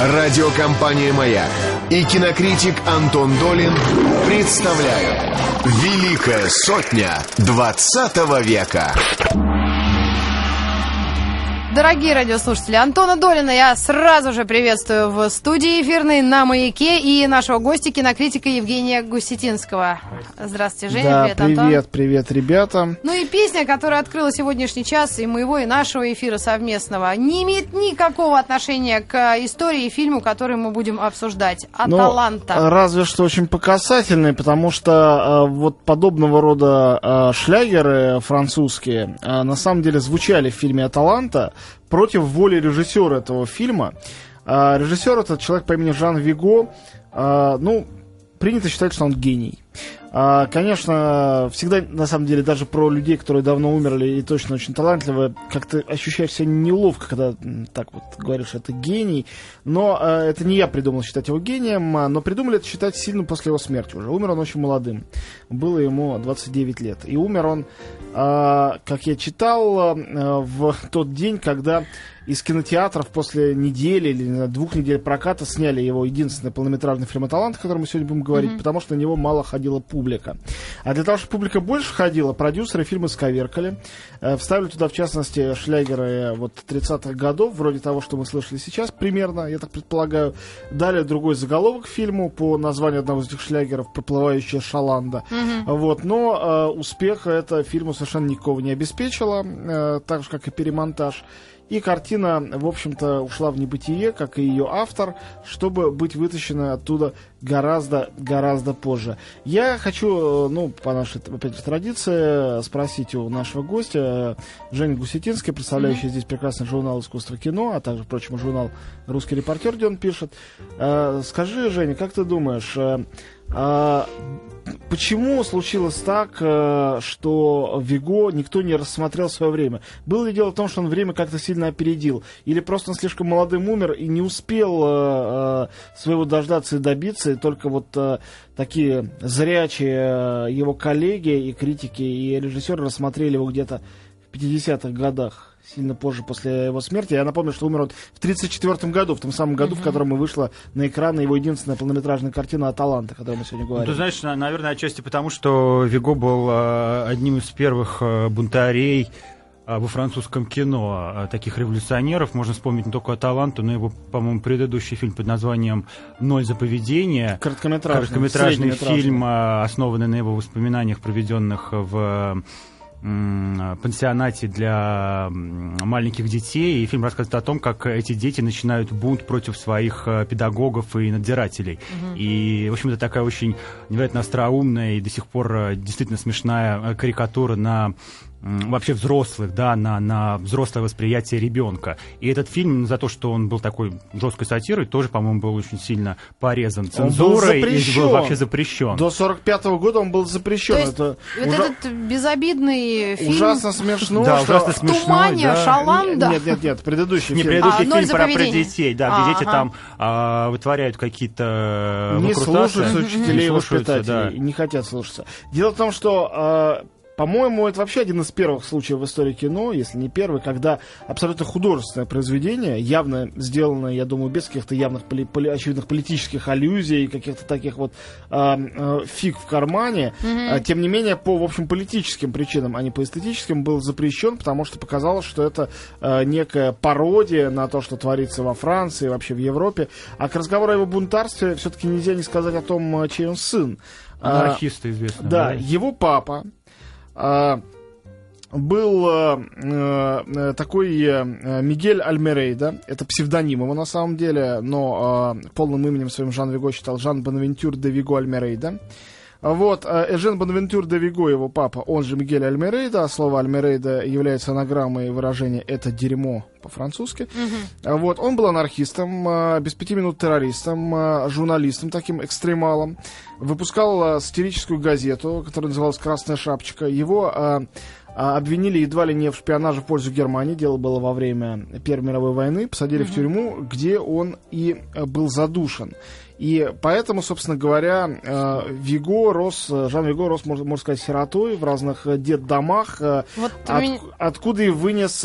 Радиокомпания «Маяк» и кинокритик Антон Долин представляют «Великая сотня 20 века». Дорогие радиослушатели, Антона Долина я сразу же приветствую в студии эфирной на «Маяке» и нашего гостя, кинокритика Евгения Гусетинского. Здравствуйте, Женя. Да, привет, привет, Антон. привет, ребята. Ну и песня, которая открыла сегодняшний час и моего, и нашего эфира совместного, не имеет никакого отношения к истории и фильму, который мы будем обсуждать. Ну, «Аталанта». разве что очень показательный, потому что э, вот подобного рода э, шлягеры французские э, на самом деле звучали в фильме «Аталанта» против воли режиссера этого фильма. Э, режиссер этот человек по имени Жан Виго, э, ну, принято считать, что он гений. А, Конечно, всегда, на самом деле, даже про людей, которые давно умерли и точно очень талантливые, как-то ощущаешь себя неловко, когда так вот говоришь, это гений. Но э, это не я придумал считать его гением, а, но придумали это считать сильно после его смерти уже. Умер он очень молодым. Было ему 29 лет. И умер он, а, как я читал, э, в тот день, когда из кинотеатров после недели или знаю, двух недель проката сняли его единственный полнометражный фильм «Аталант», о котором мы сегодня будем говорить, потому что на него мало ходила публика. А для того, чтобы публика больше ходила, продюсеры фильма сковеркали, э, вставили туда, в частности, шлягеры вот 30-х годов, вроде того, что мы слышали сейчас, примерно, я так предполагаю. Дали другой заголовок фильму по названию одного из этих шлягеров «Проплывающая шаланда». Вот, но э, успеха это фильму совершенно никакого не обеспечило, э, так же, как и перемонтаж. И картина, в общем-то, ушла в небытие, как и ее автор, чтобы быть вытащена оттуда гораздо-гораздо позже. Я хочу, э, ну, по нашей опять же, традиции, спросить у нашего гостя э, Жени Гусетинской, представляющей здесь прекрасный журнал «Искусство кино», а также, впрочем, журнал «Русский репортер», где он пишет. Э, Скажи, Женя, как ты думаешь, Почему случилось так, э, что Виго никто не рассмотрел в свое время? Было ли дело в том, что он время как-то сильно опередил? Или просто он слишком молодым умер и не успел э, э, своего дождаться и добиться, и только вот такие зрячие его коллеги и критики и режиссеры рассмотрели его где-то в 50-х годах? Сильно позже, после его смерти. Я напомню, что умер он в 1934 году, в том самом году, в котором и вышла на экраны его единственная полнометражная картина «Аталанта», о которой мы сегодня Ну, говорим. ты знаешь, на- наверное, отчасти потому, что Виго был э, одним из первых э, бунтарей э, во французском кино, таких революционеров. Можно вспомнить не только «Аталанту», но и его, по-моему, предыдущий фильм под названием «Ноль за поведение». Короткометражный, Короткометражный фильм, основанный на его воспоминаниях, проведенных в пансионате для маленьких детей. И фильм рассказывает о том, как эти дети начинают бунт против своих э, педагогов и надзирателей. И, в общем, это такая очень невероятно остроумная и до сих пор э, действительно смешная э, карикатура на вообще взрослых, да, на, на взрослое восприятие ребенка. И этот фильм за то, что он был такой жесткой сатирой, тоже, по-моему, был очень сильно порезан Он был цензурой и запрещен. был вообще запрещен. До 45 года он был запрещен. То есть это вот ужа- этот безобидный фильм ужасно смешно. Да, что- ужасно в смешно. тумане, да. шаланда. Нет, нет, нет, предыдущий Не фильм. предыдущий А, «Ноль фильм про, про поведение». детей, да, где А, дети ага. там а, вытворяют какие-то не выкрутасы. слушаются учителей Не слушаются, воспитателей, да. не хотят слушаться. Дело в том, что, э, по-моему, это вообще один из первых случаев в истории кино, если не первый, когда абсолютно художественное произведение, явно сделанное, я думаю, без каких-то явных поли- поли- очевидных политических аллюзий, каких-то таких вот э, э, фиг в кармане, э, тем не менее, по, в общем, политическим причинам, а не по эстетическим, был запрещен, потому что показалось, что это э, некая пародия на то, что творится во Франции, вообще в Европе. А к разговору о его бунтарстве все-таки нельзя не сказать о том, чей он сын. Анархисты известные. да, его папа был э, э, такой э, Мигель Альмерейда, это псевдоним его на самом деле, но э, полным именем своим Жан Виго считал Жан Бонавентюр де Виго Альмерейда. Вот, э, Эжен Бонавентюр де Виго, его папа, он же Мигель Альмерейда, а слово Альмерейда является анаграммой выражения «это дерьмо» по-французски. А Вот, он был анархистом, э, без пяти минут террористом, э, журналистом таким, экстремалом. Выпускал сатирическую газету, которая называлась «Красная шапочка». Его а, обвинили едва ли не в шпионаже в пользу Германии. Дело было во время Первой мировой войны. Посадили в тюрьму, где он и был задушен. И поэтому, собственно говоря, э, Виго рос, э, Жан Виго рос, можно, можно сказать, сиротой в разных э, детдомах, Вот от- меня- откуда и вынес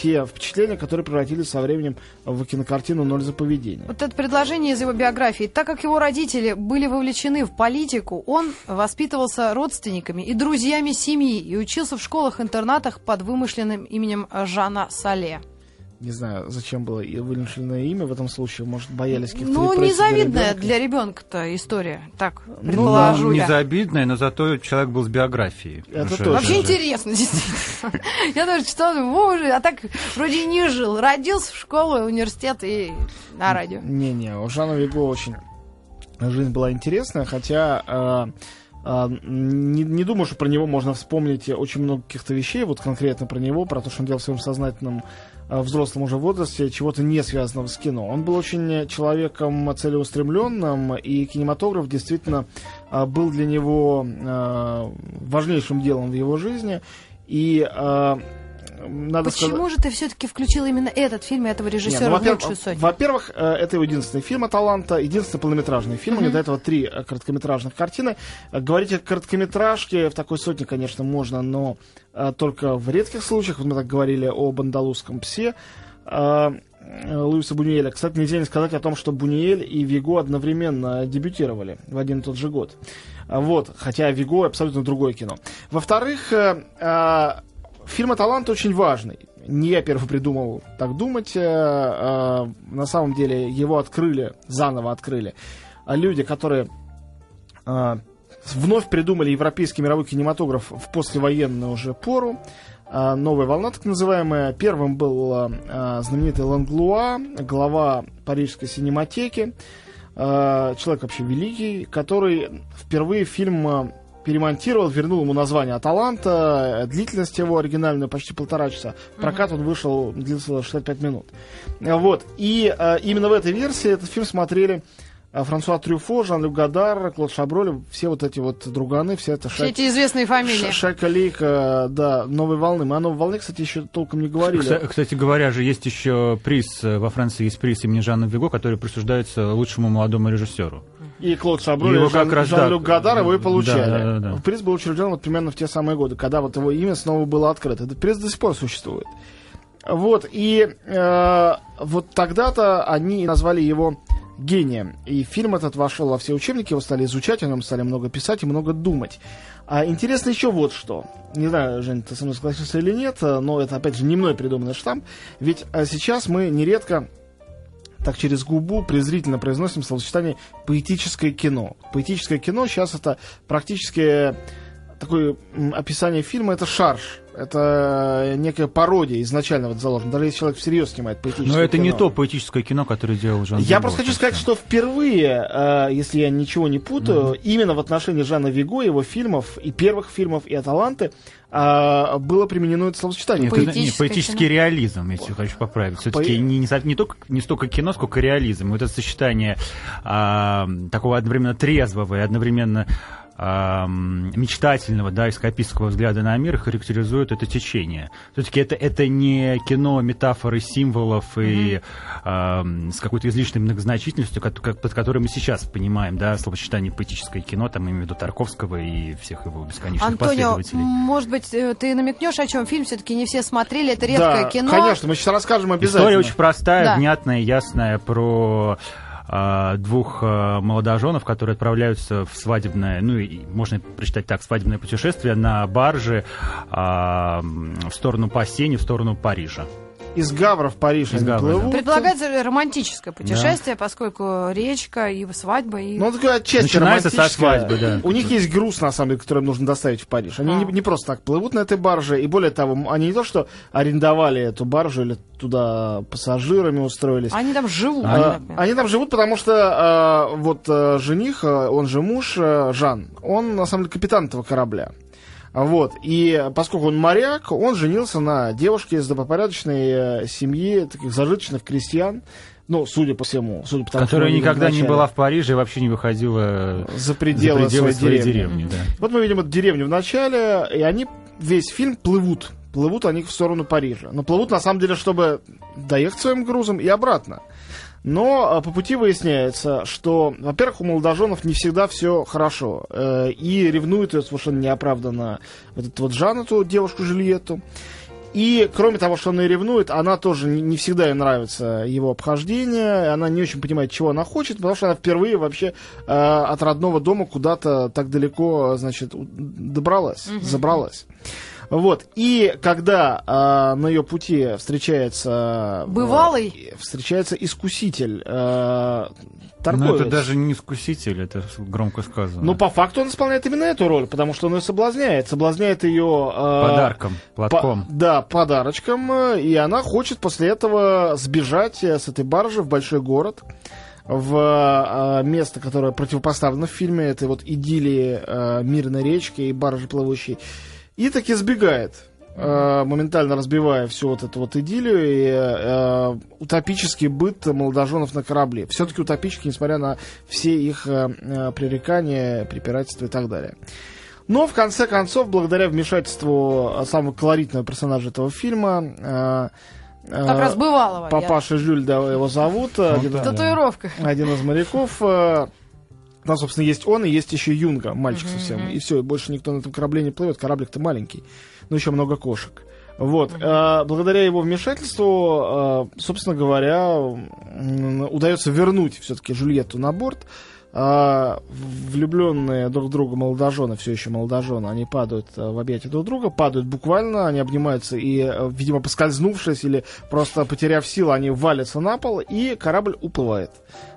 те впечатления, которые превратились со временем в кинокартину «Ноль за поведение». Вот это предложение из его биографии. Так как его родители были вовлечены в политику, он воспитывался родственниками и друзьями семьи и учился в школах-интернатах под вымышленным именем Жана Сале. Не знаю, зачем было и вымышленное имя в этом случае, может, боялись каких-то Ну, незавидная для ребенка-то история. Так, Ну, предположу не я. забидная, но зато человек был с биографией. Это точно. Вообще интересно, действительно. Я тоже читала, боже, а так вроде и не жил. Родился в школу, университет и на радио. Не-не, у Жана Виго очень жизнь была интересная, хотя э, не, не думаю, что про него можно вспомнить очень много каких-то вещей, вот конкретно про него, про то, что он делал в своем сознательном взрослом уже возрасте, чего-то не связанного с кино. Он был очень человеком целеустремленным, и кинематограф действительно э, был для него э, важнейшим делом в его жизни. И надо сказать... Почему же ты все-таки включил именно этот фильм и этого Не, режиссера ну, в лучшую сотню? во-первых, э, это его единственный фильм «Аталанта», единственный полнометражный фильм. У него до этого три э, короткометражных картины. Э, Говорить о короткометражке в такой сотне, конечно, можно, но только в редких случаях. Вот мы так говорили о «Бандалузском псе». Луиса Бунюэля. Кстати, нельзя не сказать о том, что Бунюэль и Виго одновременно дебютировали в один и тот же год. Вот, хотя Виго абсолютно другое кино. Во-вторых, фильм «Аталант» очень важный. Не я первый придумал так думать. э, э, На самом деле его открыли, заново открыли а люди, которые э, вновь придумали европейский мировой кинематограф в послевоенную уже пору. Новая волна, так называемая. Первым был знаменитый Ланглуа, глава Парижской синематеки. Человек вообще великий, который впервые фильм перемонтировал, вернул ему название «Аталанта», э, длительность его оригинальную почти полтора часа. Прокат он вышел, длился 65 минут. Э, Вот. И э, именно в этой версии этот фильм смотрели э, Франсуа Трюфо, Жан-Люк Гадар, Клод Шаброли, все вот эти вот друганы, вся эта Все шайка. эти известные фамилии. Шайка Лейка, да, новой волны. Мы о новой волне, кстати, еще толком не говорили. Кста- Кстати говоря, же есть еще приз, э, во Франции есть приз имени Жанна Виго, который присуждается лучшему молодому режиссеру. И Клод Шаброли, Его и Жан, как раз, да, Жан-Люк Гадар его и получали. да, да, да, да. Приз был учрежден вот примерно в те самые годы, когда вот его имя снова было открыто. Этот приз до сих пор существует. Вот, и э, вот тогда-то они назвали его гением. И фильм этот вошел во все учебники, его стали изучать, о нем стали много писать и много думать. А интересно еще вот что. Не знаю, Жень, ты со мной согласился или нет, э, но это, опять же, не мной придуманный штамп. Ведь э, сейчас мы нередко так через губу презрительно произносим словосочетание поэтическое кино. Поэтическое кино сейчас это практически такое описание фильма, это шарж. Это некая пародия изначально вот заложена. Даже если человек всерьез снимает поэтическое Но это не кино. то поэтическое кино, которое делал Жан Я Виго, просто хочу сказать, что впервые, э, если я ничего не путаю, именно в отношении Жана Виго, его фильмов, и первых фильмов, и Аталанты, э, было применено это словосочетание. Это, не, поэтический реализм, если хочу поправить. Все-таки По- не, не, не только, не столько кино, сколько реализм. Вот это сочетание а, такого одновременно трезвого и одновременно мечтательного, да, эскапистского взгляда на мир характеризует это течение. Все-таки это, это не кино метафоры символов и а, м, с какой-то излишней многозначительностью, как, как- под которой мы сейчас понимаем, да, словосочетание поэтическое кино, там, имею в виду Тарковского и всех его бесконечных Антонио, последователей. может быть, э, ты намекнешь, о чем фильм все-таки не все смотрели, это редкое да, кино. конечно, мы сейчас расскажем обязательно. История очень простая, Да. внятная, ясная про двух а, молодоженов, которые отправляются в свадебное, ну и можно прочитать так, свадебное путешествие на барже а, в сторону Пассени, в сторону Парижа. Из Гавра в Париж Из они Гавра, плывут. Предполагается романтическое путешествие, поскольку речка и свадьба, и... Ну, такое отчасти Начинается со свадьбы, да. У них есть груз, на самом деле, который им нужно доставить в Париж. Они А. не, не просто так плывут на этой барже. И более того, они не то, что арендовали эту баржу или туда пассажирами устроились. Они там живут. А, понимаю. Они там живут, потому что э, вот э, жених, э, он же муж, э, Жан, он на самом деле капитан этого корабля. Вот. И поскольку он моряк, он женился на девушке из добропорядочной э, семьи, таких зажиточных крестьян. Ну, судя по всему. Судя по тому, которая никогда не была в Париже и вообще не выходила за пределы, за пределы своей, своей деревни. деревни. да. Вот мы видим эту деревню в начале, и они весь фильм плывут. Плывут они в сторону Парижа. Но плывут на самом деле, чтобы доехать своим грузом и обратно. Но э, по пути выясняется, что, во-первых, у молодоженов не всегда все хорошо. Э, и ревнует ее совершенно неоправданно вот эту вот Жан, эту девушку Жильетту. И, кроме того, что она и ревнует, она тоже не, не всегда ей нравится его обхождение, она не очень понимает, чего она хочет, потому что она впервые вообще э, от родного дома куда-то так далеко, значит, добралась, mm-hmm. забралась. Вот. И когда э, на ее пути встречается... Бывалый? Э, встречается искуситель. Э, торговец. Но это даже не искуситель, это громко сказано. Ну, по факту он исполняет именно эту роль, потому что он ее соблазняет. Соблазняет ее... Э, Подарком, платком. По, да, подарочком. И она хочет после этого сбежать с этой баржи в большой город в э, место, которое противопоставлено в фильме, это вот идиллии э, мирной речки и баржи плывущей. И таки сбегает, э, моментально разбивая всю вот эту вот идиллию и э, утопический быт молодоженов на корабле. Все-таки утопический, несмотря на все их э, э, пререкания, препирательства и так далее. Но, в конце концов, благодаря вмешательству самого колоритного персонажа этого фильма, э, э как раз бывалого. Папаша я... Жюль, да, его зовут. Ну, один, в татуировках. Один из моряков. Э, там, собственно, есть он и есть еще Юнга, мальчик uh-huh, совсем. И все, больше никто на этом корабле не плывет. Кораблик-то маленький, но еще много кошек. Вот. Uh-huh. благодаря его вмешательству, э, собственно говоря, удается вернуть все-таки Жульетту на борт а, влюбленные друг в друга молодожены, все еще молодожены, они падают а, в объятия друг друга, падают буквально, они обнимаются и, а, видимо, поскользнувшись или просто потеряв силу, они валятся на пол, и корабль уплывает.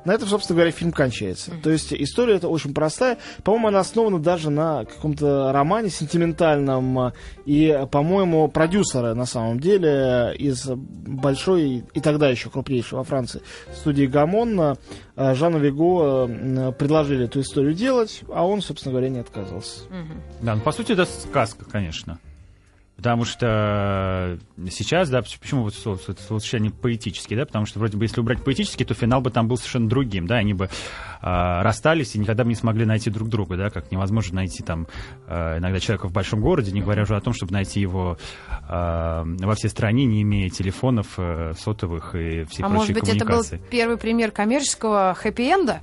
На этом, собственно говоря, фильм кончается. То есть история эта очень простая. По-моему, она основана даже на каком-то романе сентиментальном. И, по-моему, продюсеры, на самом деле, из большой и тогда еще крупнейшей во Франции студии Гамон Жанну Виго предложили эту историю делать, а он, собственно говоря, не отказался. Да, ну, по сути, это сказка, конечно. Потому что сейчас, да, почему вот словосочетание поэтический, да, потому что вроде бы если убрать поэтический, то финал бы там был совершенно другим, да, они бы э, расстались и никогда бы не смогли найти друг друга, да, как невозможно найти там э, иногда человека в большом городе, не говоря уже о том, чтобы найти его э, во всей стране, не имея телефонов, э, сотовых и всей а прочей может быть, это был первый пример коммерческого хэппи-энда?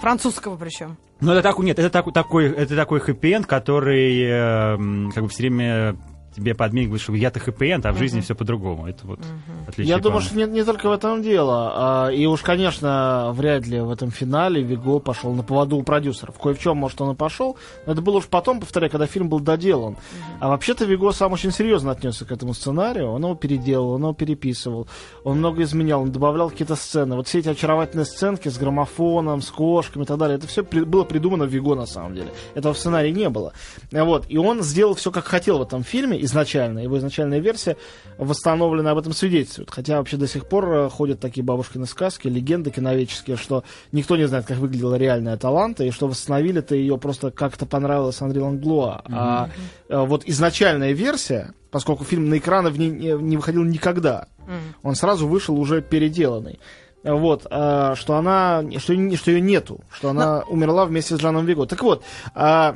Французского причем. Ну, это такой, нет, это такой, такой, это такой хэппи который э, как бы все время тебе подмигивают, что я-то хэппи а в жизни uh-huh. все по-другому. Это вот uh-huh. отличие. Я думаю, что не, не только в этом дело. А, и уж, конечно, вряд ли в этом финале Виго пошел на поводу у продюсеров. Кое в чем, может, он и пошел. Но это было уж потом, повторяю, когда фильм был доделан. Uh-huh. А вообще-то Виго сам очень серьезно отнесся к этому сценарию. Он его переделал, он его переписывал. Он много изменял, он добавлял какие-то сцены. Вот все эти очаровательные сценки с граммофоном, с кошками и так далее. Это все при, было придумано в Виго на самом деле. Этого в сценарии не было. Вот. И он сделал все, как хотел в этом фильме изначально. Его изначальная версия восстановлена об этом свидетельствует. Хотя вообще до сих пор э, ходят такие бабушкины сказки, легенды киновеческие, что никто не знает, как выглядела реальная таланта, и что восстановили-то ее просто как-то понравилось Андре Ланглуа. Mm-hmm. А э, вот изначальная версия, поскольку фильм на экраны не, не выходил никогда, mm-hmm. он сразу вышел уже переделанный вот, э, что она, что, что ее нету, что она Но... умерла вместе с Жаном Виго. Так вот, э,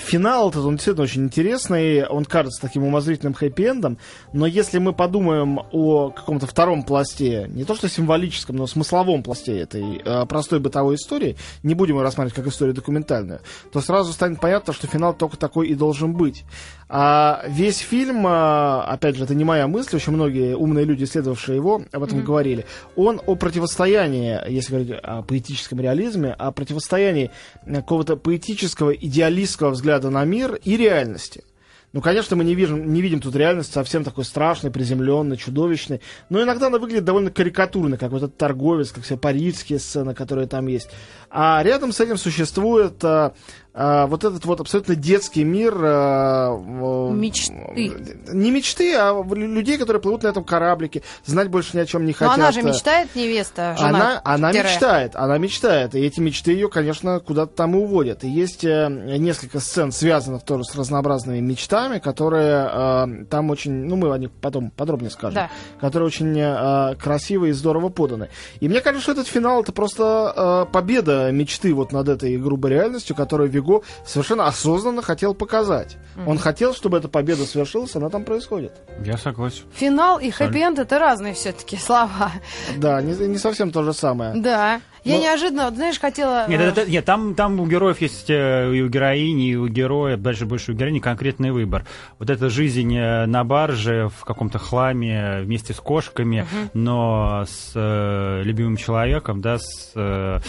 Финал этот, он действительно очень интересный, он кажется таким умозрительным хэппи-эндом, но если мы подумаем о каком-то втором пласте, не то что символическом, но смысловом пласте этой э, простой бытовой истории, не будем ее рассматривать как историю документальную, то сразу станет понятно, что финал только такой и должен быть. А весь фильм, а, опять же, это не моя мысль, очень многие умные люди, исследовавшие его, об этом mm-hmm. говорили. Он о противостоянии, если говорить о поэтическом реализме, о противостоянии какого-то поэтического, идеалистского взгляда на мир и реальности. Ну, конечно, мы не видим, не видим тут реальность совсем такой страшной, приземленной, чудовищной. Но иногда она выглядит довольно карикатурно, как вот этот торговец, как все парижские сцены, которые там есть. А рядом с этим существует а, а, вот этот вот абсолютно детский мир... А, мечты. Не мечты, а людей, которые плывут на этом кораблике, знать больше ни о чем не хотят. Но она же мечтает, невеста, жена. Она, она мечтает, она мечтает. И эти мечты ее, конечно, куда-то там и уводят. И есть э, несколько сцен, связанных тоже с разнообразными мечтами, которые там очень... Ну, мы о них потом подробнее скажем. Да. Которые очень э, красиво и здорово поданы. И мне кажется, что этот финал это просто э, победа мечты вот над этой грубой реальностью, которую берегу, совершенно осознанно хотел показать. Он хотел, чтобы эта победа свершилась, она там происходит. Я согласен. Финал и хэппи-энд это разные все-таки слова. Да, не, не совсем то же самое. Да. Я Но- неожиданно, вот, знаешь, хотела... Нет, э, это- нет, там, там у героев есть, э, и у героини, и у героя, дальше больше у героини конкретный выбор. Вот эта жизнь э, на барже в каком-то хламе вместе с кошками, но с э, любимым человеком, да, с... э,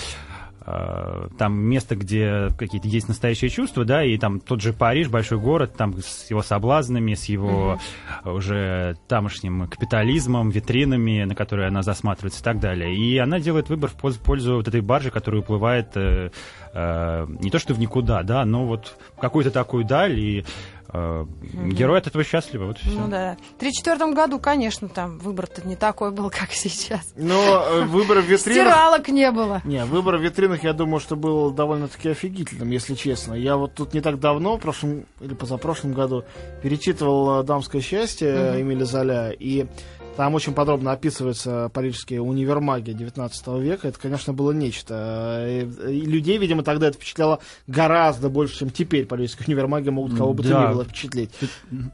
там место, где какие-то есть настоящие чувства, да, и там тот же Париж, большой город, там с его соблазнами, с его уже тамошним капитализмом, витринами, на которые она засматривается и так далее. И она делает выбор в пользу, пользу вот этой баржи, которая уплывает э, э, не то что в никуда, да, но вот в какую-то такую даль, и э, герой от этого счастлив, вот и все. Ну да. В 1934 году, конечно, там выбор-то не такой был, как сейчас. Но э, выбор в витринах... Стиралок не было. Не, выбор в витринах, я думаю, что был довольно-таки офигительным, если честно. Я вот тут не так давно, в прошлом или позапрошлом году, перечитывал э, «Дамское счастье» Эмиля Золя, и там очень подробно описываются парижские универмаги 19 века. Это, конечно, было нечто. Э, И людей, видимо, тогда это впечатляло гораздо больше, чем теперь парижские универмаги могут кого бы то Да. ни было впечатлить.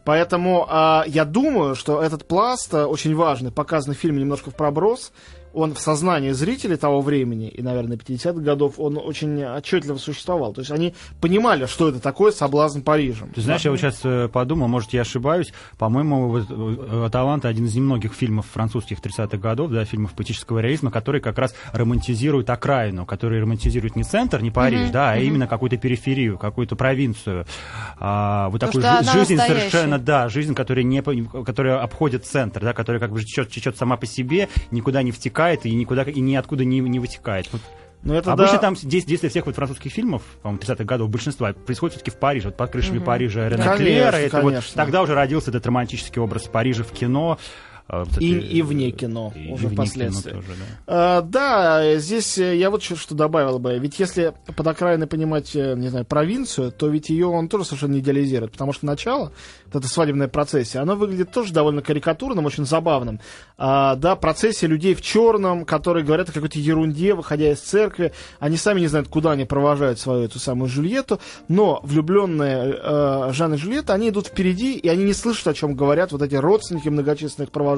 Поэтому а, я думаю, что этот пласт а, очень важный, показанный в фильме немножко в проброс. Он в сознании зрителей того времени, и, наверное, 50-х годов, он очень отчетливо существовал. То есть они понимали, что это такое соблазн Парижем. Ты знаешь, я вот сейчас э, подумал, может, я ошибаюсь. По-моему, вот, э, «Аталанта» один из немногих фильмов французских 30-х годов, да, фильмов поэтического реализма, который как раз романтизирует окраину, который романтизирует не центр, не Париж, да, а именно какую-то периферию, какую-то провинцию. А, вот То, такую жизнь настоящая. совершенно, да, жизнь, которая, не, которая обходит центр, да, которая как бы течет, течет сама по себе, никуда не втекает и никуда и ниоткуда не, не вытекает. Вот Но это Обычно да- там здесь действие всех вот французских фильмов, по-моему, 30-х годов, большинства, происходит все-таки в Париже. Вот под крышами Парижа Рене Конечно, Клера. Это вот тогда уже родился этот романтический образ Парижа в кино. Э, вот И- и вне кино, и уже вне впоследствии. кино тоже, да. А, да, э, здесь э, я вот что, добавил бы. Ведь если под окраиной понимать, э, не знаю, провинцию, то ведь ее он тоже совершенно не идеализирует. Потому что начало, вот эта свадебная процессия, она выглядит тоже довольно карикатурным, очень забавным. А, да, процессия людей в черном, которые говорят о какой-то ерунде, выходя из церкви. Они сами не знают, куда они провожают свою эту самую Жюльетту. Но влюбленные э, Жан и Жюльетта, они идут впереди, и они не слышат, о чем говорят вот эти родственники многочисленных провожающих.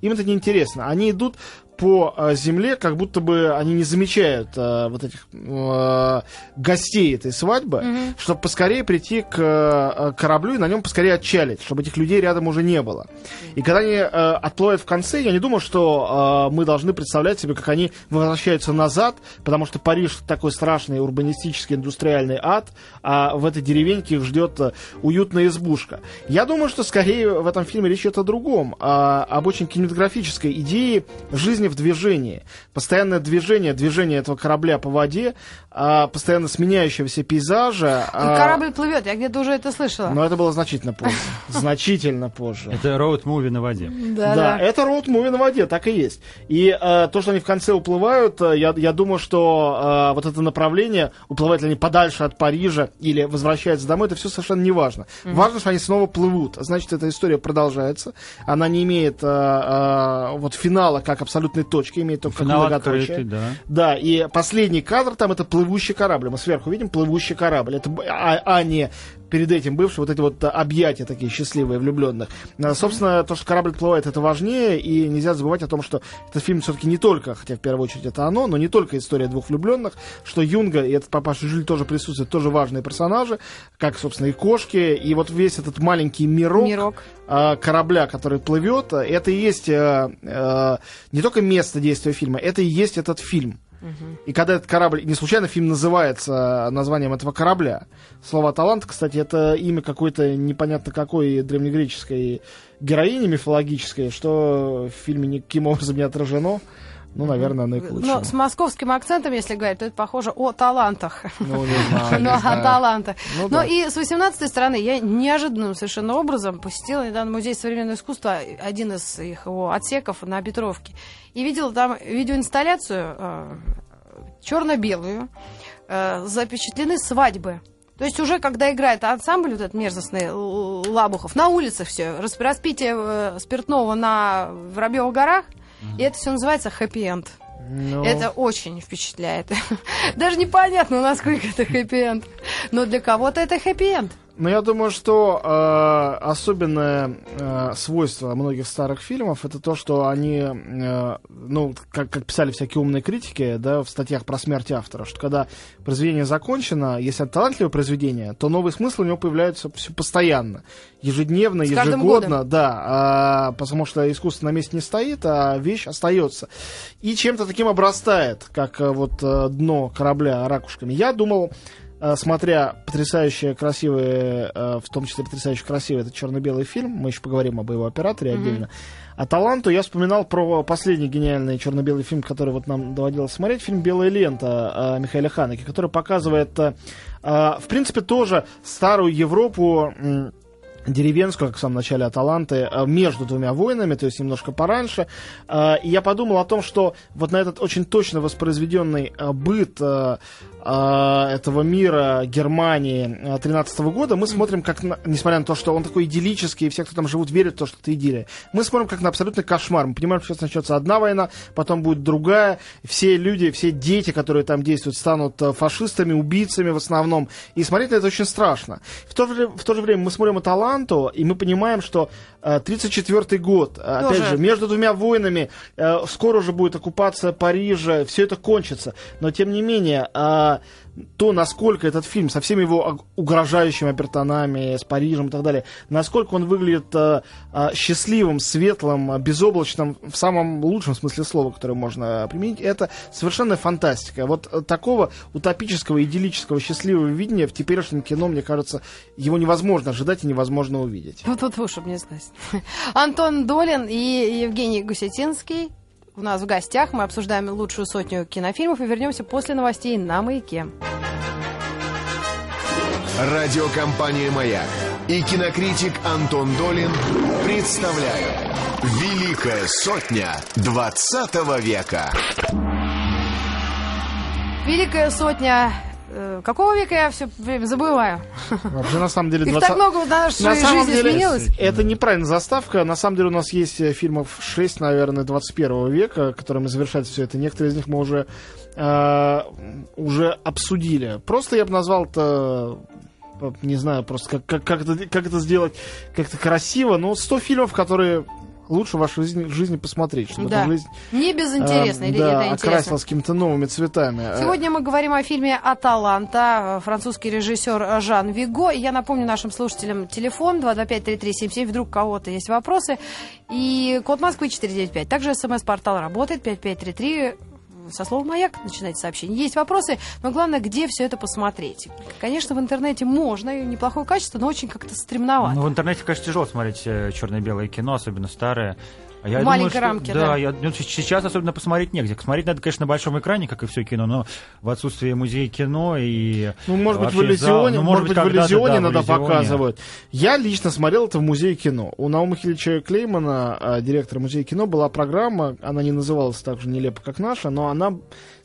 Им это неинтересно. Они идут по э, земле, как будто бы они не замечают э, вот этих э, гостей этой свадьбы, чтобы поскорее прийти к э, кораблю и на нем поскорее отчалить, чтобы этих людей рядом уже не было. И когда они э, отплывают в конце, я не думаю, что э, мы должны представлять себе, как они возвращаются назад, потому что Париж такой страшный урбанистический индустриальный ад, а в этой деревеньке их ждет э, уютная избушка. Я думаю, что скорее в этом фильме речь идет о другом, а, об очень кинематографической идее жизни в движении. Постоянное движение, движение этого корабля по воде, а, постоянно сменяющегося пейзажа. И а, корабль плывет, я где-то уже это слышала. Но это было значительно позже. Значительно позже. Это роуд-муви на воде. Да, это роуд-муви на воде, так и есть. И э, то, что они в конце уплывают, я, я думаю, что вот это направление, уплывают ли они подальше от Парижа или возвращаются домой, это все совершенно не важно. Важно, что они снова плывут. Значит, эта история продолжается. Она не имеет э, вот финала как абсолютной точки, имеет только как Финал многоточие. открытый, да. Да, и последний кадр там это плывущий корабль. Мы сверху видим плывущий корабль. Это, а, а не перед этим бывшие вот эти вот а, объятия такие счастливые влюбленных. А, Собственно, то, что корабль плывает, это важнее, и нельзя забывать о том, что этот фильм все-таки не только, хотя в первую очередь это оно, но не только история двух влюбленных, что Юнга и этот папаша Жюль тоже присутствуют, тоже важные персонажи, как, собственно, и кошки, и вот весь этот маленький мирок, Мирок. а, корабля, который плывет, это и есть э, э, не только место действия фильма, это и есть этот фильм. И когда этот корабль, не случайно фильм называется названием этого корабля. Слово «талант», кстати, это имя какой-то непонятно какой древнегреческой героини мифологической, что в фильме никаким образом не отражено. Ну, наверное, оно и к лучшему. Но с московским акцентом, если говорить, то это похоже о талантах. Ну, не знаю, Ну, о талантах. Ну, Но и с 18 стороны я неожиданным совершенно образом посетила недавно музей современного искусства, один из их его отсеков на Петровке, и видела там видеоинсталляцию э, черно-белую, э, запечатлены свадьбы. То есть уже когда играет ансамбль вот этот мерзостный Лабухов, на улице все, распитие э, спиртного на Воробьевых горах, и это все называется хэппи-энд. Ну, Это очень впечатляет. Даже непонятно, насколько это хэппи-энд. Но для кого-то это хэппи-энд. Ну, я думаю, что э, особенное э, свойство многих старых фильмов это то, что они, э, ну, как, как писали всякие умные критики, да, в статьях про смерть автора, что когда произведение закончено, если это талантливое произведение, то новый смысл у него появляется все постоянно, ежедневно, С ежегодно, да, а, потому что искусство на месте не стоит, а вещь остается. И чем-то таким обрастает, как э, вот э, дно корабля ракушками. Я думал, э, смотря потрясающе красивый, э, в том числе потрясающе красивый этот черно-белый фильм, мы еще поговорим об его операторе отдельно, а таланту я вспоминал про последний гениальный черно-белый фильм, который вот нам доводилось смотреть, фильм «Белая лента» э, Михаила Ханеки, который показывает, э, э, в принципе, тоже старую Европу, деревенскую, как в самом начале Аталанты, э, между двумя войнами, то есть немножко пораньше. Э, И я подумал о том, что вот на этот очень точно воспроизведенный э, быт этого мира Германии 13 года мы смотрим как, на- несмотря на то, что он такой идиллический, и все, кто там живут, верят в то, что это идиллия, мы смотрим как на абсолютный кошмар. Мы понимаем, что сейчас начнется одна война, потом будет другая. Все люди, все дети, которые там действуют, станут фашистами, убийцами в основном. И смотреть на это очень страшно. В то же, в то же время мы смотрим Аталанту, и мы понимаем, что 1934 год, э, опять Тоже. же, между двумя войнами, э, скоро уже будет оккупация Парижа, все это кончится. Но тем не менее, э, то, насколько этот фильм со всеми его угрожающими опертонами, с Парижем и так далее, насколько он выглядит э, э, счастливым, светлым, э, безоблачным, в самом лучшем смысле слова, которое можно применить, это совершенно фантастика. Вот э, такого утопического, идиллического, счастливого видения в теперешнем кино, мне кажется, его невозможно ожидать и невозможно увидеть. Вот тут чтобы не знать. Антон Долин и Евгений Гусетинский у нас в гостях. Мы обсуждаем лучшую сотню кинофильмов и вернемся после новостей на «Маяке». Радиокомпания «Маяк» и кинокритик Антон Долин представляют Великая сотня 20 века. Великая сотня... э, Какого века я все время забываю? Вообще, на самом деле, Их 20 так много в нашей На самом жизни деле, изменилось. это неправильная заставка. На самом деле у нас есть э, фильмов 6, наверное, 21 века, которыми завершается все это. Некоторые из них мы уже, э, уже обсудили. Просто я бы назвал это э, не знаю, просто как, как, как, это, как это сделать как-то красиво. Но 100 фильмов, которые лучше в вашей жизни, жизни посмотреть, чтобы Да. эта жизнь Не безинтересно, э, или да, это интересно? окрасилась какими-то новыми цветами. Э, Сегодня мы говорим о фильме «Аталанта». Французский режиссер Жан Виго. Я напомню нашим слушателям телефон 225-3377. Вдруг у кого-то есть вопросы. И код Москвы 495. Также смс-портал работает 5533. Со словом «Маяк» начинайте сообщение. Есть вопросы, но главное, где все это посмотреть. Конечно, в интернете можно, и неплохое качество, но очень как-то стремновато. Ну, в интернете, конечно, тяжело смотреть черно-белое кино, особенно старое. А я В думаю, маленькой что- рамке, да. да. я- ну, сейчас особенно посмотреть негде. Смотреть надо, конечно, на большом экране, как и все кино, но в отсутствии музея кино и... Ну, может быть, в иллюзионе, ну, может быть, в иллюзионе да, в иногда «Иллюзионе». показывают. Я лично смотрел это в музее кино. У Наума Хильевича Клеймана, а, директора музея кино, была программа, она не называлась так же нелепо, как наша, но она,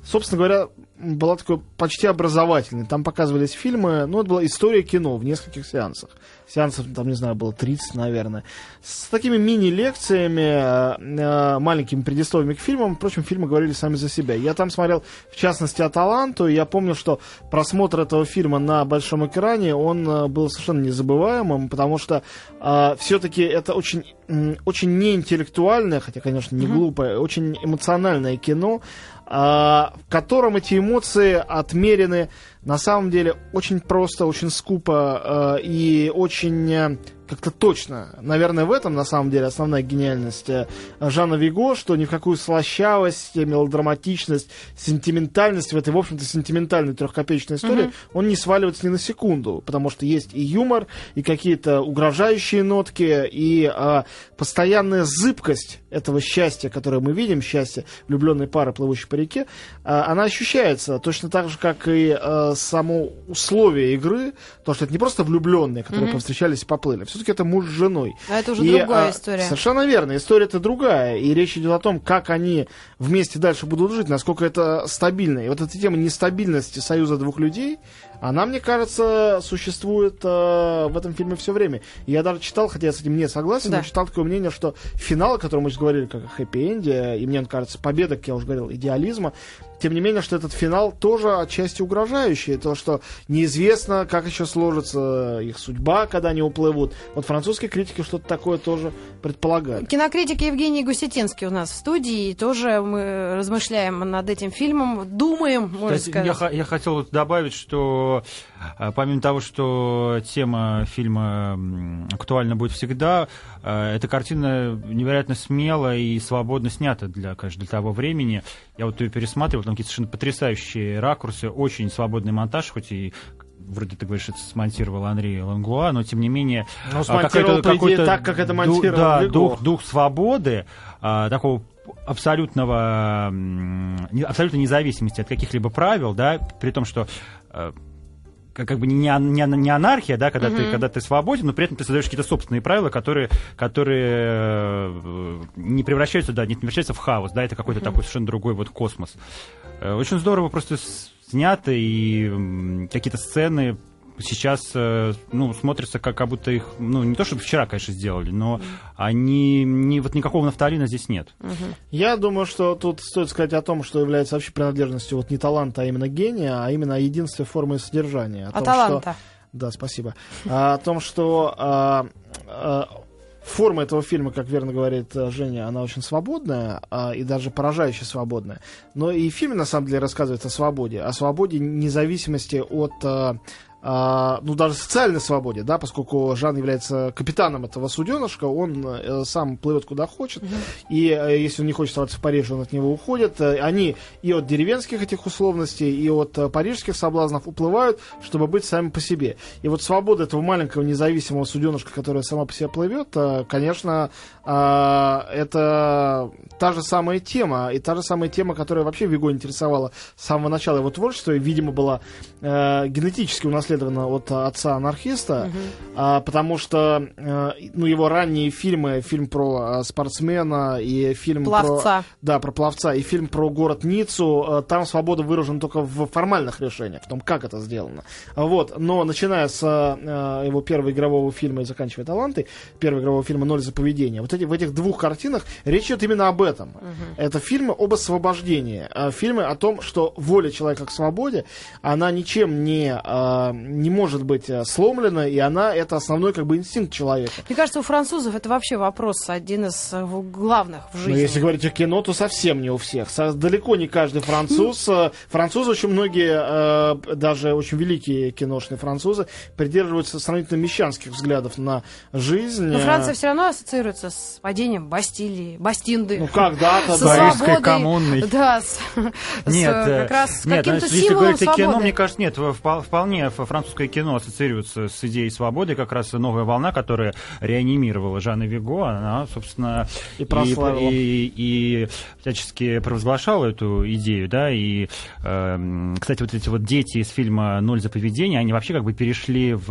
собственно говоря, была такой почти образовательной. Там показывались фильмы, ну, это была история кино в нескольких сеансах. Сеансов, там, не знаю, было 30, наверное. С такими мини-лекциями, э, э, маленькими предисловиями к фильмам. Впрочем, фильмы говорили сами за себя. Я там смотрел, в частности, «Аталанту», и я помню, что просмотр этого фильма на большом экране, он э, был совершенно незабываемым, потому что все-таки это очень, очень неинтеллектуальное, хотя, конечно, не глупое, очень эмоциональное кино, а, в котором эти эмоции отмерены на самом деле очень просто, очень скупо э, и очень э, как-то точно. Наверное, в этом на самом деле основная гениальность э, Жана Виго, что ни в какую слащавость, мелодраматичность, сентиментальность в этой, в общем-то, сентиментальной трехкопеечной истории он не сваливается ни на секунду, потому что есть и юмор, и какие-то угрожающие нотки, и э, постоянная зыбкость этого счастья, которое мы видим, счастье влюбленной пары, плывущей по реке, э, она ощущается точно так же, как и э, само условие игры, то, что это не просто влюбленные, которые повстречались и поплыли, все-таки это муж с женой. А это уже И, другая а, история. Совершенно верно, история-то другая, и речь идет о том, как они вместе дальше будут жить, насколько это стабильно. И вот эта тема нестабильности союза двух людей, она, мне кажется, существует э, в этом фильме все время. Я даже читал, хотя я с этим не согласен, Да. но читал такое мнение, что финал, о котором мы сейчас говорили, как хэппи-энде, и мне он кажется, победа, как я уже говорил, идеализма, тем не менее, что этот финал тоже отчасти угрожающий. То, что неизвестно, как еще сложится их судьба, когда они уплывут. Вот французские критики что-то такое тоже предполагают. Кинокритик Евгений Гусетинский у нас в студии. И тоже мы размышляем над этим фильмом, думаем, можно Кстати, сказать. я, я хотел добавить, что э, помимо того, что тема фильма актуальна будет всегда, э, эта картина невероятно смело и свободно снята для, конечно, для того времени. Я вот ее пересматривал, там какие-то совершенно потрясающие ракурсы, очень свободный монтаж, хоть и вроде ты говоришь, это смонтировал Андрей Лангуа, но тем не менее... Ну, а, смонтировал, по идее, так, как это монтировал Да, Лего. дух, дух свободы, а, такого абсолютного, абсолютной независимости от каких-либо правил, да, при том, что э, как бы не, не, не анархия, да, когда, ты, когда ты свободен, но при этом ты создаешь какие-то собственные правила, которые, которые э, не превращаются, да, не превращаются в хаос, да, это какой-то такой совершенно другой вот космос. Э, Очень здорово просто снято, и какие-то сцены сейчас э, ну, смотрятся как, как будто их, ну, не то чтобы вчера, конечно, сделали, но они, не, вот никакого нафталина здесь нет. Я думаю, что тут стоит сказать о том, что является вообще принадлежностью вот не таланта, а именно гения, а именно единственной формы содержания. О А том, таланта? Что... Да, спасибо. А, о том, что а, а, форма этого фильма, как верно говорит э, Женя, она очень свободная а, и даже поражающе свободная. Но и в фильме, на самом деле, рассказывает о свободе. О свободе независимости от... а, ну, даже социальной свободе, да, поскольку Жан является капитаном этого суденышка, он э, сам плывет куда хочет, и э, если он не хочет оставаться в Париже, он от него уходит. Э, Они и от деревенских этих условностей, и от парижских соблазнов уплывают, чтобы быть сами по себе. И вот свобода этого маленького независимого суденышка, которая сама по себе плывет, конечно, это та же самая тема, и та же самая тема, которая вообще Виго интересовала с самого начала его творчества, и, видимо, была генетически унаследована от э, отца-анархиста, а, потому что э, ну, его ранние фильмы, фильм про э, спортсмена и фильм Пловца. про... Да, про пловца, и фильм про город Ниццу, э, там свобода выражена только в формальных решениях, в том, как это сделано. Вот, но начиная с э, его первого игрового фильма и заканчивая таланты, первого игрового фильма «Ноль за поведение», вот эти, в этих двух картинах речь идет именно об этом. Это фильмы об освобождении, фильмы о том, что воля человека к свободе, она ничем не, э, не может быть э, сломлена, и она это основной как бы инстинкт человека. Мне кажется, у французов это вообще вопрос один из э, главных в Но жизни. Ну, если говорить о кино, то совсем не у всех. Со- далеко не каждый француз. э, Французы очень многие, даже очень великие киношные французы, придерживаются сравнительно мещанских взглядов на жизнь. Но Франция все равно ассоциируется с падением Бастилии, Бастинды. Ну, когда-то, да. Парижской коммунной. Да, с, с, Нет, э, как раз с нет, каким-то если символом говорить о кино, мне кажется, нет, впол- вполне французское кино ассоциируется с идеей свободы, как раз новая волна, которая реанимировала Жанна Виго, она, собственно, И прославила. и, и всячески провозглашала эту идею, да, и, эм, кстати, вот эти вот дети из фильма «Ноль за поведение», они вообще как бы перешли в,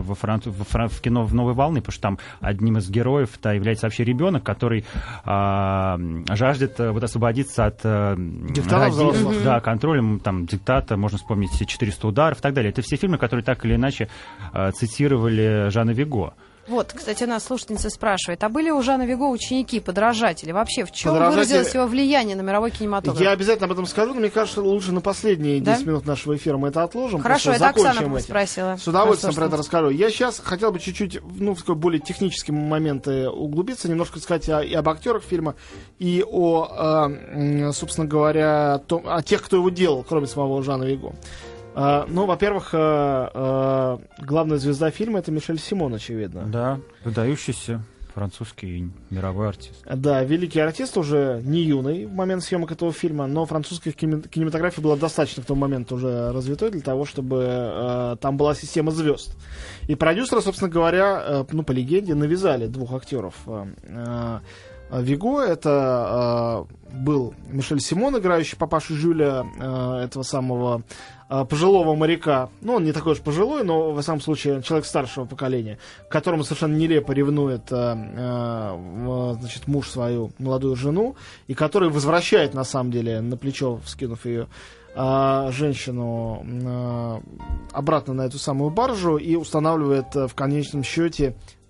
во Фран- во Фран- в кино в новой волны, потому что там одним из героев-то является вообще ребенок, который а, жаждет э, вот освободиться от э, родителей, да, контролем, там, диктата, можно вспомнить все 400 ударов и так далее. Это все фильмы, которые так или иначе э, цитировали Жанна Виго. Вот, кстати, нас слушательница спрашивает, а были у Жана Виго ученики, подражатели? Вообще, в чем Подражатели- выразилось его влияние на мировой кинематограф? Я обязательно об этом скажу, но мне кажется, лучше на последние 10 Да? минут нашего эфира мы это отложим. Хорошо, это Оксана этим. спросила. С удовольствием про это расскажу. Я сейчас хотел бы чуть-чуть, ну, в такой более технические моменты углубиться, немножко сказать о- и об актерах фильма, и о, э, собственно говоря, том- о тех, кто его делал, кроме самого Жана Виго. Э, ну, во-первых, э, э, главная звезда фильма это Мишель Симон, очевидно. Да, выдающийся французский мировой артист. Да, великий артист, уже не юный в момент съемок этого фильма, но французская кинем- кинематография была достаточно в тот момент уже развитой для того, чтобы э, там была система звезд. И продюсеры, собственно говоря, э, ну, по легенде, навязали двух актеров. Э, э, Виго, это э, был Мишель Симон, играющий папашу Жюля, э, этого самого э, пожилого моряка, ну, он не такой уж пожилой, но, во всяком случае, человек старшего поколения, которому совершенно нелепо ревнует, э, э, значит, муж свою молодую жену, и который возвращает, на самом деле, на плечо, вскинув ее, э, женщину э, обратно на эту самую баржу и устанавливает э, в конечном счете э, э,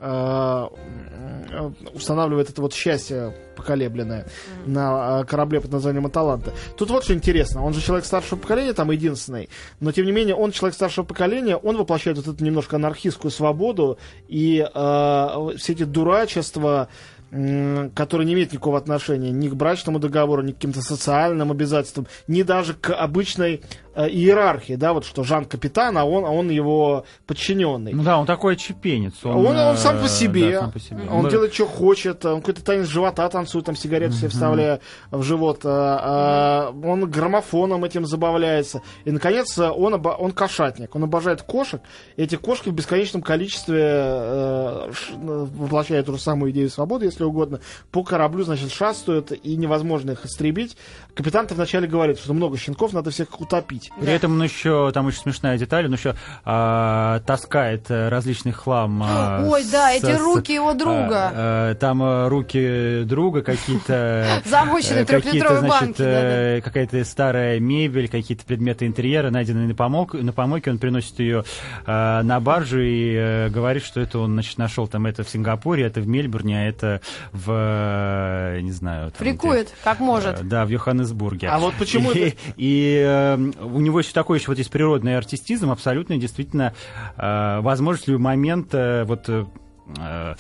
устанавливает это вот счастье поколебленное на э, корабле под названием Аталанта. Тут вот что интересно, он же человек старшего поколения, там единственный, но тем не менее он человек старшего поколения, он воплощает вот эту немножко анархистскую свободу и э, все эти дурачества, м, которые не имеют никакого отношения ни к брачному договору, ни к каким-то социальным обязательствам, ни даже к обычной э, иерархии, да, вот что Жан капитан, а он, а он его подчиненный. Ну да, он такой чепенец. Он, он сам по э, себе, да, сам по себе. он Мы- делает, что хочет, он какой-то танец живота танцует, там сигарету себе вставляя в живот, а, а, он граммофоном этим забавляется. И, наконец, он, обо- он кошатник, он обожает кошек, и эти кошки в бесконечном количестве э, ш- воплощают ту же самую идею свободы, если угодно, по кораблю, значит, шастают, и невозможно их истребить. Капитан-то вначале говорит, что много щенков, надо всех утопить. При этом он еще, там очень смешная деталь, он еще а, таскает э, различный хлам. а, Ой, да, с- эти с- руки его друга. а, а, там а, руки друга какие-то... Замоченные э, какие-то, трехлитровые значит, банки, э, какая-то старая мебель, какие-то предметы интерьера, найденные на, помойке, он приносит ее а, на баржу и э, говорит, что это он, значит, нашел там это в Сингапуре, это в Мельбурне, а это в, э, не знаю... Фрикует, как может. Э, Да, в Йоханнесбурге. А вот почему И, это- и, э, у него еще такой еще вот есть природный артистизм, абсолютно действительно э, возможность в любой момент э, вот э, э,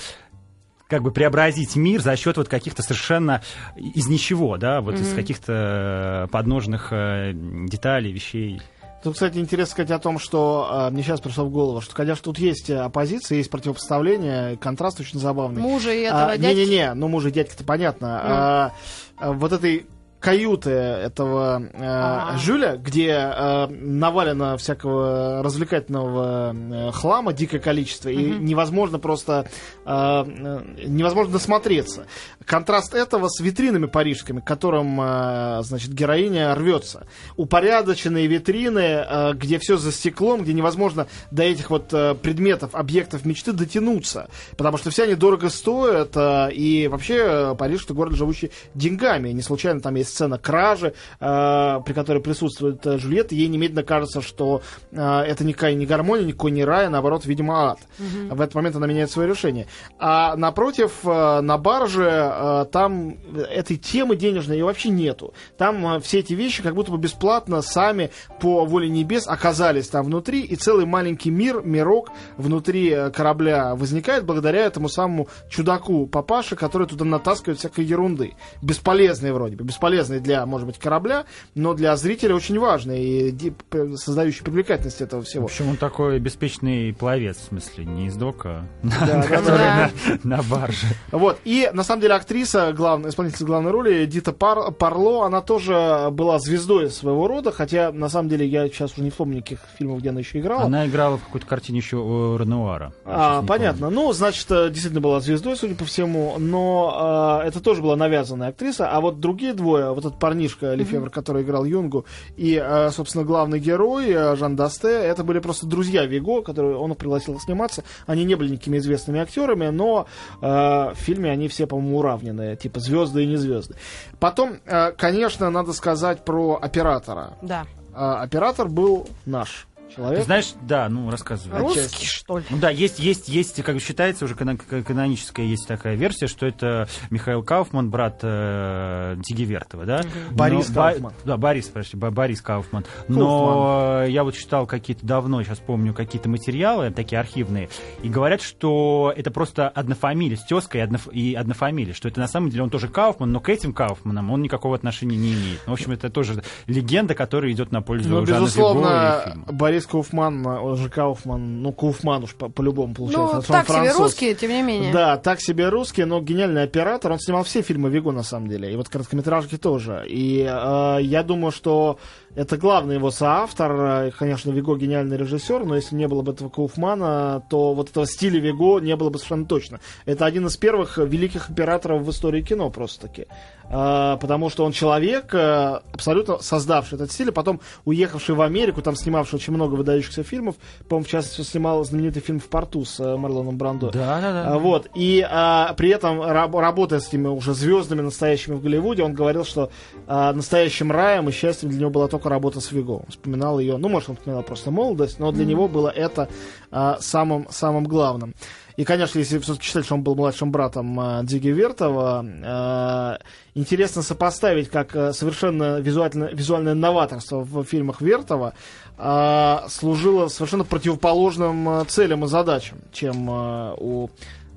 как бы преобразить мир за счет вот каких-то совершенно из ничего, да, вот из каких-то э, подножных э, деталей, вещей. Тут, кстати, интересно сказать о том, что э, мне сейчас пришло в голову, что, конечно, тут есть оппозиция, есть противопоставление, контраст очень забавный. Мужа и этого А, дядьки. Не-не-не, ну муж и дядька-то понятно. А, а, вот этой каюты этого э, А. Жюля, где э, навалено всякого развлекательного э, хлама дикое количество, и невозможно просто э, э, невозможно досмотреться. Контраст этого с витринами парижскими, к которым, э, значит, героиня рвется. Упорядоченные витрины, э, где все за стеклом, где невозможно до этих вот э, предметов, объектов мечты дотянуться, потому что все они дорого стоят, э, и вообще э, Париж это город, живущий деньгами. Не случайно там есть сцена кражи, э, при которой присутствует э, Джульетта, ей немедленно кажется, что э, это никакая не гармония, никакой не рай, а наоборот, видимо, ад. В этот момент она меняет свое решение. А напротив, э, на барже, э, там этой темы денежной ее вообще нету. Там э, все эти вещи как будто бы бесплатно сами по воле небес оказались там внутри, и целый маленький мир, мирок внутри э, корабля возникает благодаря этому самому чудаку папаше, который туда натаскивает всякой ерунды. Бесполезной вроде бы, бесполезной для, может быть, корабля, но для зрителя очень важной и п- создающей привлекательность этого В всего. общем, он такой беспечный пловец, в смысле, не из дока, который на барже. Вот. И на самом деле актриса, исполнительница главной роли, Дита Пар- Парло, она тоже была звездой своего рода, хотя на самом деле я сейчас уже не помню никаких фильмов, где она еще играла. Она играла в какой-то картине еще Ренуара. А, понятно. Ну, значит, э, действительно была звездой, судя по всему, но э, это тоже была навязанная актриса. А вот другие двое, вот этот парнишка Лефевр, который играл Юнгу, и, э, собственно, главный герой э, Жан Дасте, это были просто друзья Виго, которые он пригласил сниматься. Они не были никакими известными актерами, но э, в фильме они все, по-моему, уравнены, типа звезды и не звезды. Потом, конечно, надо сказать про оператора. Да. Оператор был наш Ты человек. знаешь, да, ну рассказывай. Русский, что ли? Ну да, есть, есть, есть, как считается, уже кано- к- каноническая есть такая версия, что это Михаил Кауфман, брат э, Дигивертова, да? Борис Но- Ба- Кауфман. Да, Борис, прости, Бо- Борис Кауфман. Но э, я вот читал какие-то давно, сейчас помню, какие-то материалы, такие архивные, и говорят, что это просто однофамилия, с тезкой и, одноф- и однофамилия, что это на самом деле он тоже Кауфман, но к этим Кауфманам он никакого отношения не имеет. В общем, это тоже легенда, которая идет на пользу Ну, безусловно, фильма. Борис Кауфман, он же Кауфман, ну, Кауфман уж по- по-любому получается. Ну, он так себе француз. русские, тем не менее. Да, так себе русский, но гениальный оператор. Он снимал все фильмы Виго, на самом деле, и вот короткометражки тоже. И э, я думаю, что Это главный его соавтор. Э, Конечно, Виго гениальный режиссер, но если не было бы этого Кауфмана, то вот этого стиля Виго не было бы совершенно точно. Это один из первых великих операторов в истории кино просто-таки. А, потому что он человек, э, абсолютно создавший этот стиль, а потом уехавший в Америку, там снимавший очень много выдающихся фильмов. По-моему, в частности, снимал знаменитый фильм «В порту» с э, Марлоном Брандо. Да, да, да. Вот. И а, при этом, раб- работая с этими уже звездами настоящими в Голливуде, он говорил, что а, настоящим раем и счастьем для него была только работа с Виго. Он вспоминал ее, ну, может, он вспоминал просто молодость, но для него было это а, самым, самым главным. И, конечно, если все-таки считать, что он был младшим братом э, Диги Вертова, э, интересно сопоставить, как э, совершенно визуально, визуальное новаторство в фильмах Вертова э, служило совершенно противоположным целям и задачам, чем э, у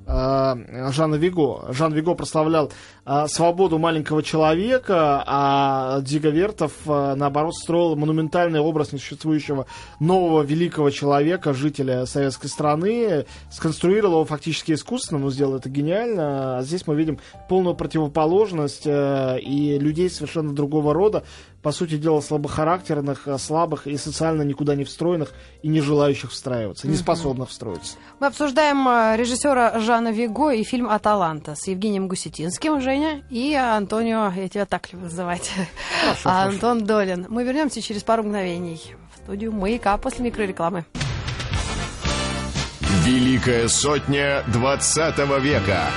Жана Виго. Жан Виго прославлял свободу маленького человека, а Диго Вертов, э, наоборот, строил монументальный образ несуществующего нового великого человека, жителя советской страны, сконструировал его фактически искусственно, но сделал это гениально. А здесь мы видим полную противоположность э, и людей совершенно другого рода, по сути дела, слабохарактерных, э, слабых и социально никуда не встроенных и не желающих встраиваться, не способных встроиться. Мы обсуждаем э, режиссера Жана Виго и фильм «Аталанта» с Евгением Гусетинским, Женя, и Антонио, я тебя так люблю называть, Антон Долин. Мы вернемся через пару мгновений в студию «Маяка» после микрорекламы. Великая сотня 20 века.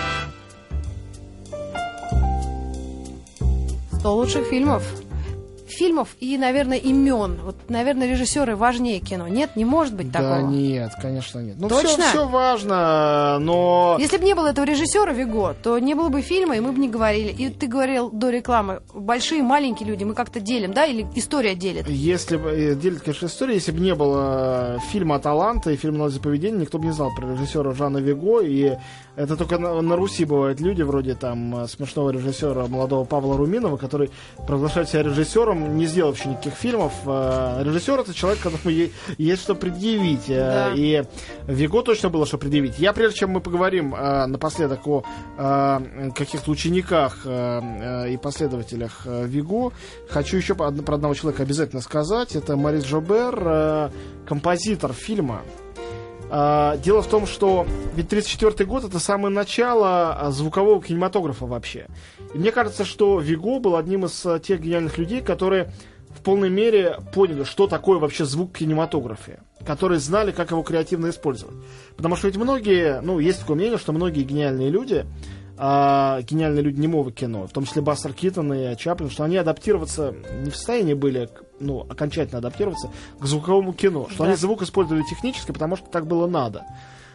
100 лучших фильмов. Фильмов и, наверное, имен. Вот, наверное, режиссеры важнее кино. Нет, не может быть Да такого. нет, конечно нет. Ну, Точно? все, важно, но... Если бы не было этого режиссера Виго, то не было бы фильма, и мы бы не говорили. И ты говорил до рекламы, большие, маленькие люди, мы как-то делим, да? Или история делит? Если бы, э, делит, конечно, история, если бы не было фильма «Аталанта» и фильма «Ноль за поведение», никто бы не знал про режиссера Жана Виго, и это только на, на Руси бывают люди, вроде там э, смешного режиссера молодого Павла Руминова, который провозглашает себя режиссером, не сделавший никаких фильмов. Э, Режиссер — это человек, которому есть что предъявить, э, Да. и Виго точно было что предъявить. Я, прежде чем мы поговорим э, напоследок о каких-то учениках и последователях Виго, хочу еще про одного человека обязательно сказать. Это Марис Жобер, композитор фильма. Дело в том, что ведь 1934 год это самое начало звукового кинематографа вообще. И мне кажется, что Виго был одним из а, тех гениальных людей, которые в полной мере поняли, что такое вообще звук в кинематографе, которые знали, как его креативно использовать. Потому что ведь многие, ну, есть такое мнение, что многие гениальные люди, а, гениальные люди немого кино, в том числе Бастер Киттон и Чаплин, что они адаптироваться не в состоянии были, ну, окончательно адаптироваться к звуковому кино, что Да. они звук использовали технически, потому что так было надо.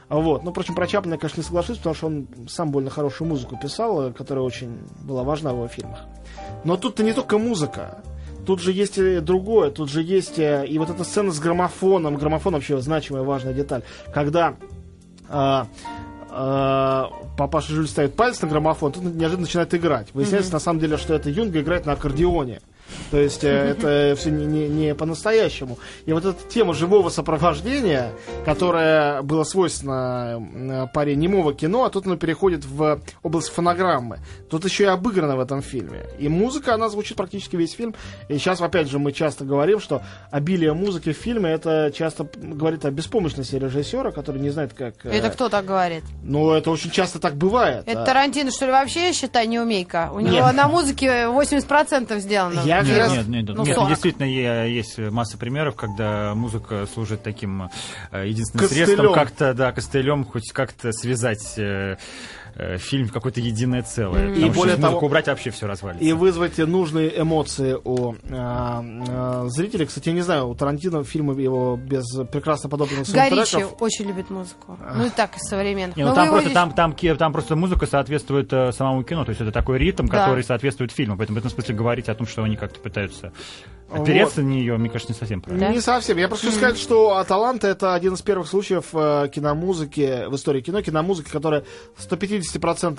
Вот. Ну, впрочем, про Чаплина я, конечно, не соглашусь, потому что он сам больно хорошую музыку писал, э, которая очень была важна в его фильмах. Но тут-то не только музыка. Тут же есть и другое, тут же есть э, и вот эта сцена с граммофоном. Граммофон вообще значимая, важная деталь. Когда а, а, папаша Жюль ставит палец на граммофон, тут неожиданно начинает играть. Выясняется, на самом деле, что это Юнга играет на аккордеоне. То есть э, это все не, не- не по-настоящему. И вот эта тема живого сопровождения, которая была свойственна э, паре немого кино, а тут она переходит в область фонограммы. Тут еще и обыграна в этом фильме. И музыка, она звучит практически весь фильм. И сейчас, опять же, мы часто говорим, что обилие музыки в фильме, это часто говорит о беспомощности режиссера, который не знает, как... э, Это кто так говорит? Ну, это очень часто так бывает. Это А, Тарантино, что ли, вообще, считай, неумейка? У Нет. него на музыке 80% сделано. Я как Нет, раз- нет, нет, Ну, нет, 40. действительно есть масса примеров, когда музыка служит таким э, единственным Костылем. средством как-то, да, костылем, хоть как-то связать э, э, фильм в какое-то единое целое. И Потому более того- убрать, вообще все развалится. И вызвать нужные эмоции у а, а, зрителей. Кстати, я не знаю, у Тарантино фильмы его без прекрасно подобных Горичи саундтреков. очень любит музыку. Ну и так, из современных. Не, ну там, просто, там, там, там просто музыка соответствует э, самому кино, то есть это такой ритм, Да. который соответствует фильму. Поэтому в этом смысле говорить о том, что они как-то пытаются опереться на нее, мне кажется, не совсем правильно. Да? Не совсем. Я просто хочу сказать, что «Аталанта» — это один из первых случаев э, киномузыки, в истории кино, киномузыки, которая 150%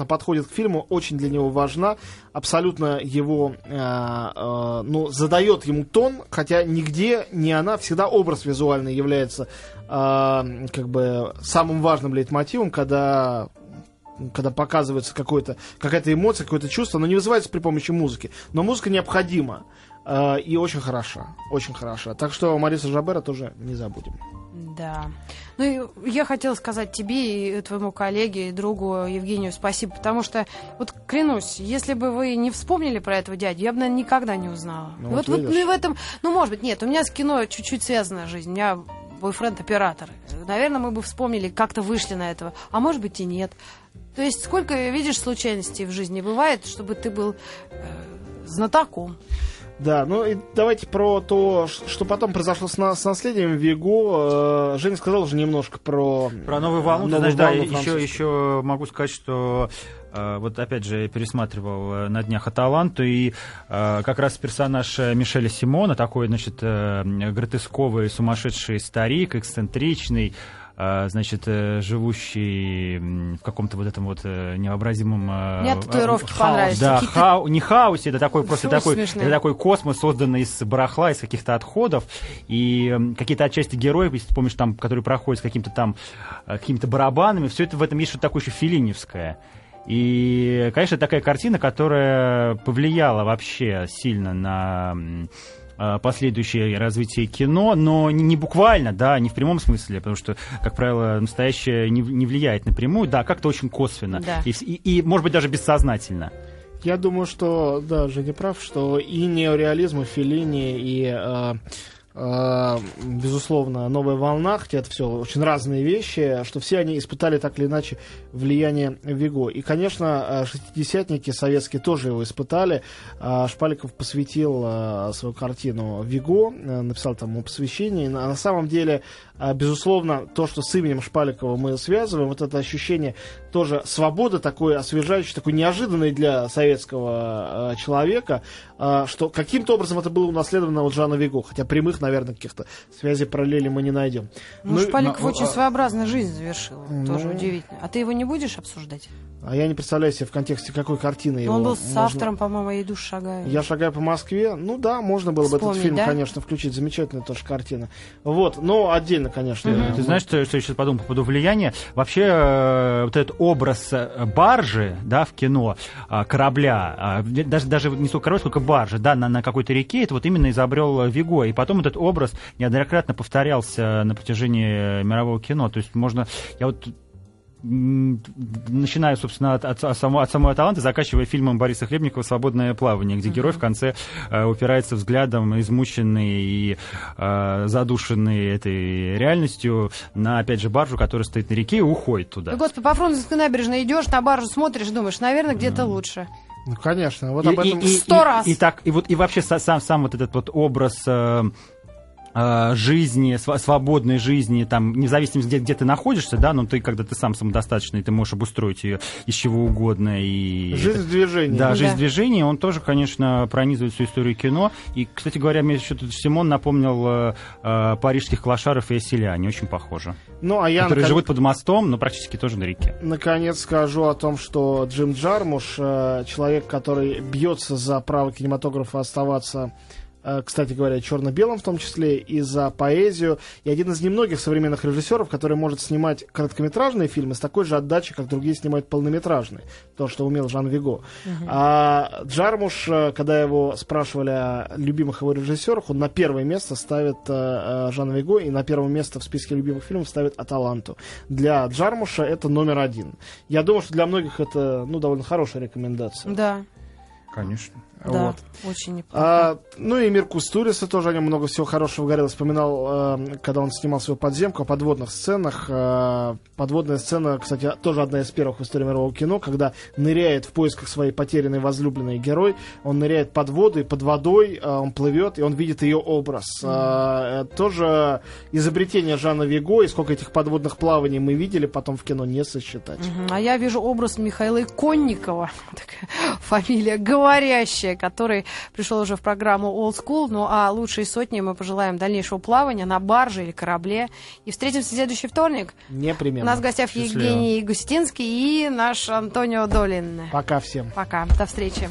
подходит к фильму, очень для него важна, абсолютно его, э, э, ну, задает ему тон, хотя нигде не она, всегда образ визуальный является э, как бы самым важным лейтмотивом, когда когда показывается какая-то эмоция, какое-то чувство, оно не вызывается при помощи музыки. Но музыка необходима. Э, и очень хороша, очень хороша. Так что Мариса Жабера тоже не забудем. Да. Ну и я хотела сказать тебе и твоему коллеге и другу Евгению спасибо, потому что, вот клянусь, если бы вы не вспомнили про этого дядю, я бы, наверное, никогда не узнала. Ну, вот вот, вот, ну в этом, ну, может быть, нет, у меня с кино чуть-чуть связана жизнь. У меня бойфренд оператор. Наверное, мы бы вспомнили, как-то вышли на этого. А может быть и нет. То есть сколько, видишь, случайностей в жизни бывает, чтобы ты был э, знатоком. Да, ну и давайте про то, что потом произошло с, на- с наследием Виго. Э, Женя сказал уже немножко про... Про новую волну, ты новую да, волну еще, французскую. еще могу сказать, что э, вот опять же пересматривал э, на днях Аталанту, и как раз персонаж Мишеля Симона, такой, значит, гротесковый, сумасшедший старик, эксцентричный, значит, э, живущий в каком-то вот этом вот э, невообразимом... э, Мне татуировки хаос. понравились. Да, хау- не хаосе, это такой просто такой, это такой космос, созданный из барахла, из каких-то отходов. И какие-то отчасти героев, если ты помнишь, там, которые проходят с каким-то там э, какими-то барабанами, все это в этом есть что-то такое еще филиневское. И, конечно, такая картина, которая повлияла вообще сильно на э, последующее развитие кино, но не буквально, да, не в прямом смысле, потому что, как правило, настоящее не, не влияет напрямую, да, как-то очень косвенно. Да. И, и- и, может быть, даже бессознательно. Я думаю, что, да, Женя прав, что и неореализм, и Феллини, и, э, э, безусловно, новая волна, хотя это все очень разные вещи, что все они испытали так или иначе влияние Виго. И, конечно, э, шестидесятники советские тоже его испытали. А Шпаликов посвятил э, свою картину Виго, э, написал там ему посвящение. И на самом деле, э, безусловно, то, что с именем Шпаликова мы связываем, вот это ощущение тоже свободы, такой освежающей, такой неожиданной для советского э, человека, э, что каким-то образом это было унаследовано от Жана Виго, хотя прямых, наверное, каких-то связей параллелей мы не найдем. Ну, Ну, Шпаликов ну, очень а- своеобразную жизнь завершил. Тоже Ну. удивительно. А ты его не будешь обсуждать? А я не представляю себе в контексте какой картины Ну, его он был можно- с автором, по-моему, «Я иду шагаю». Я шагаю по Москве. Ну да, можно было бы этот Вспомнить, фильм, да? конечно, включить. Замечательная тоже картина. Вот, но отдельно, конечно. Мгм. Ты знаешь, что, что я сейчас подумал по поводу влияния? Вообще, э, вот этот образ э, баржи, да, в кино, а, корабля, даже, даже не столько корабля, сколько баржи, да, на, на какой-то реке, это вот именно изобрел э, Виго. И потом этот образ неоднократно повторялся на протяжении э, мирового кино. То есть можно... Я вот начиная, собственно, от, от, от самого, от самого таланта, заканчивая фильмом Бориса Хлебникова «Свободное плавание», где герой в конце э, упирается взглядом, измученный и э, задушенный этой реальностью, на, опять же, баржу, которая стоит на реке, и уходит туда. Да, господи, по Фрунзенской набережной идешь, на баржу смотришь, думаешь, наверное, где-то лучше. Ну, конечно. Вот И- об этом... и, и- Сто и- раз. И, так, и вот и вообще са- сам, сам вот этот вот образ э, жизни, сва- свободной жизни, там, независимо, где, где ты находишься, да, но ты, когда ты сам самодостаточный, ты можешь обустроить ее из чего угодно. И Жизнь это- в движении. Да, жизнь Да. движения, он тоже, конечно, пронизывает всю историю кино. И, кстати говоря, мне еще тут Симон напомнил э, э, парижских клошаров и селяне, очень похоже. Ну, а я, которые наконец- живут под мостом, но практически тоже на реке. наконец, скажу о том, что Джим Джармуш, э, человек, который бьется за право кинематографа оставаться э, кстати говоря, черно-белым в том числе, и за поэзию. И один из немногих современных режиссеров, который может снимать короткометражные фильмы с такой же отдачей, как другие снимают полнометражные. То, что умел Жан Виго. А Джармуш, э, когда его спрашивали о любимых его режиссерах, он на первое место ставит э, э, Жана Виго, и на первое место в списке любимых фильмов ставит Аталанту. Для Джармуша это номер один. Я думаю, что для многих это ну, довольно хорошая рекомендация. Да, Конечно. Да, Вот. очень неплохо. А, ну и Мир Кустуриса тоже о нем много всего хорошего говорил. Вспоминал, э, когда он снимал свою подземку о подводных сценах. Э, подводная сцена, кстати, тоже одна из первых в истории мирового кино, когда ныряет в поисках своей потерянной возлюбленной герой. Он ныряет под воду, и под водой э, он плывет, и он видит ее образ. Э, э, тоже изобретение Жана Виго, и сколько этих подводных плаваний мы видели, потом в кино не сосчитать. Мгм. А я вижу образ Михаила Иконникова, такая фамилия говорящая, который пришел уже в программу Old School. Ну а лучшей сотни мы пожелаем дальнейшего плавания на барже или корабле. И встретимся в следующий вторник. У Непременно. нас в гостях Счастливо. Евгений Густинский и наш Антонио Долин. Пока всем. Пока, до встречи.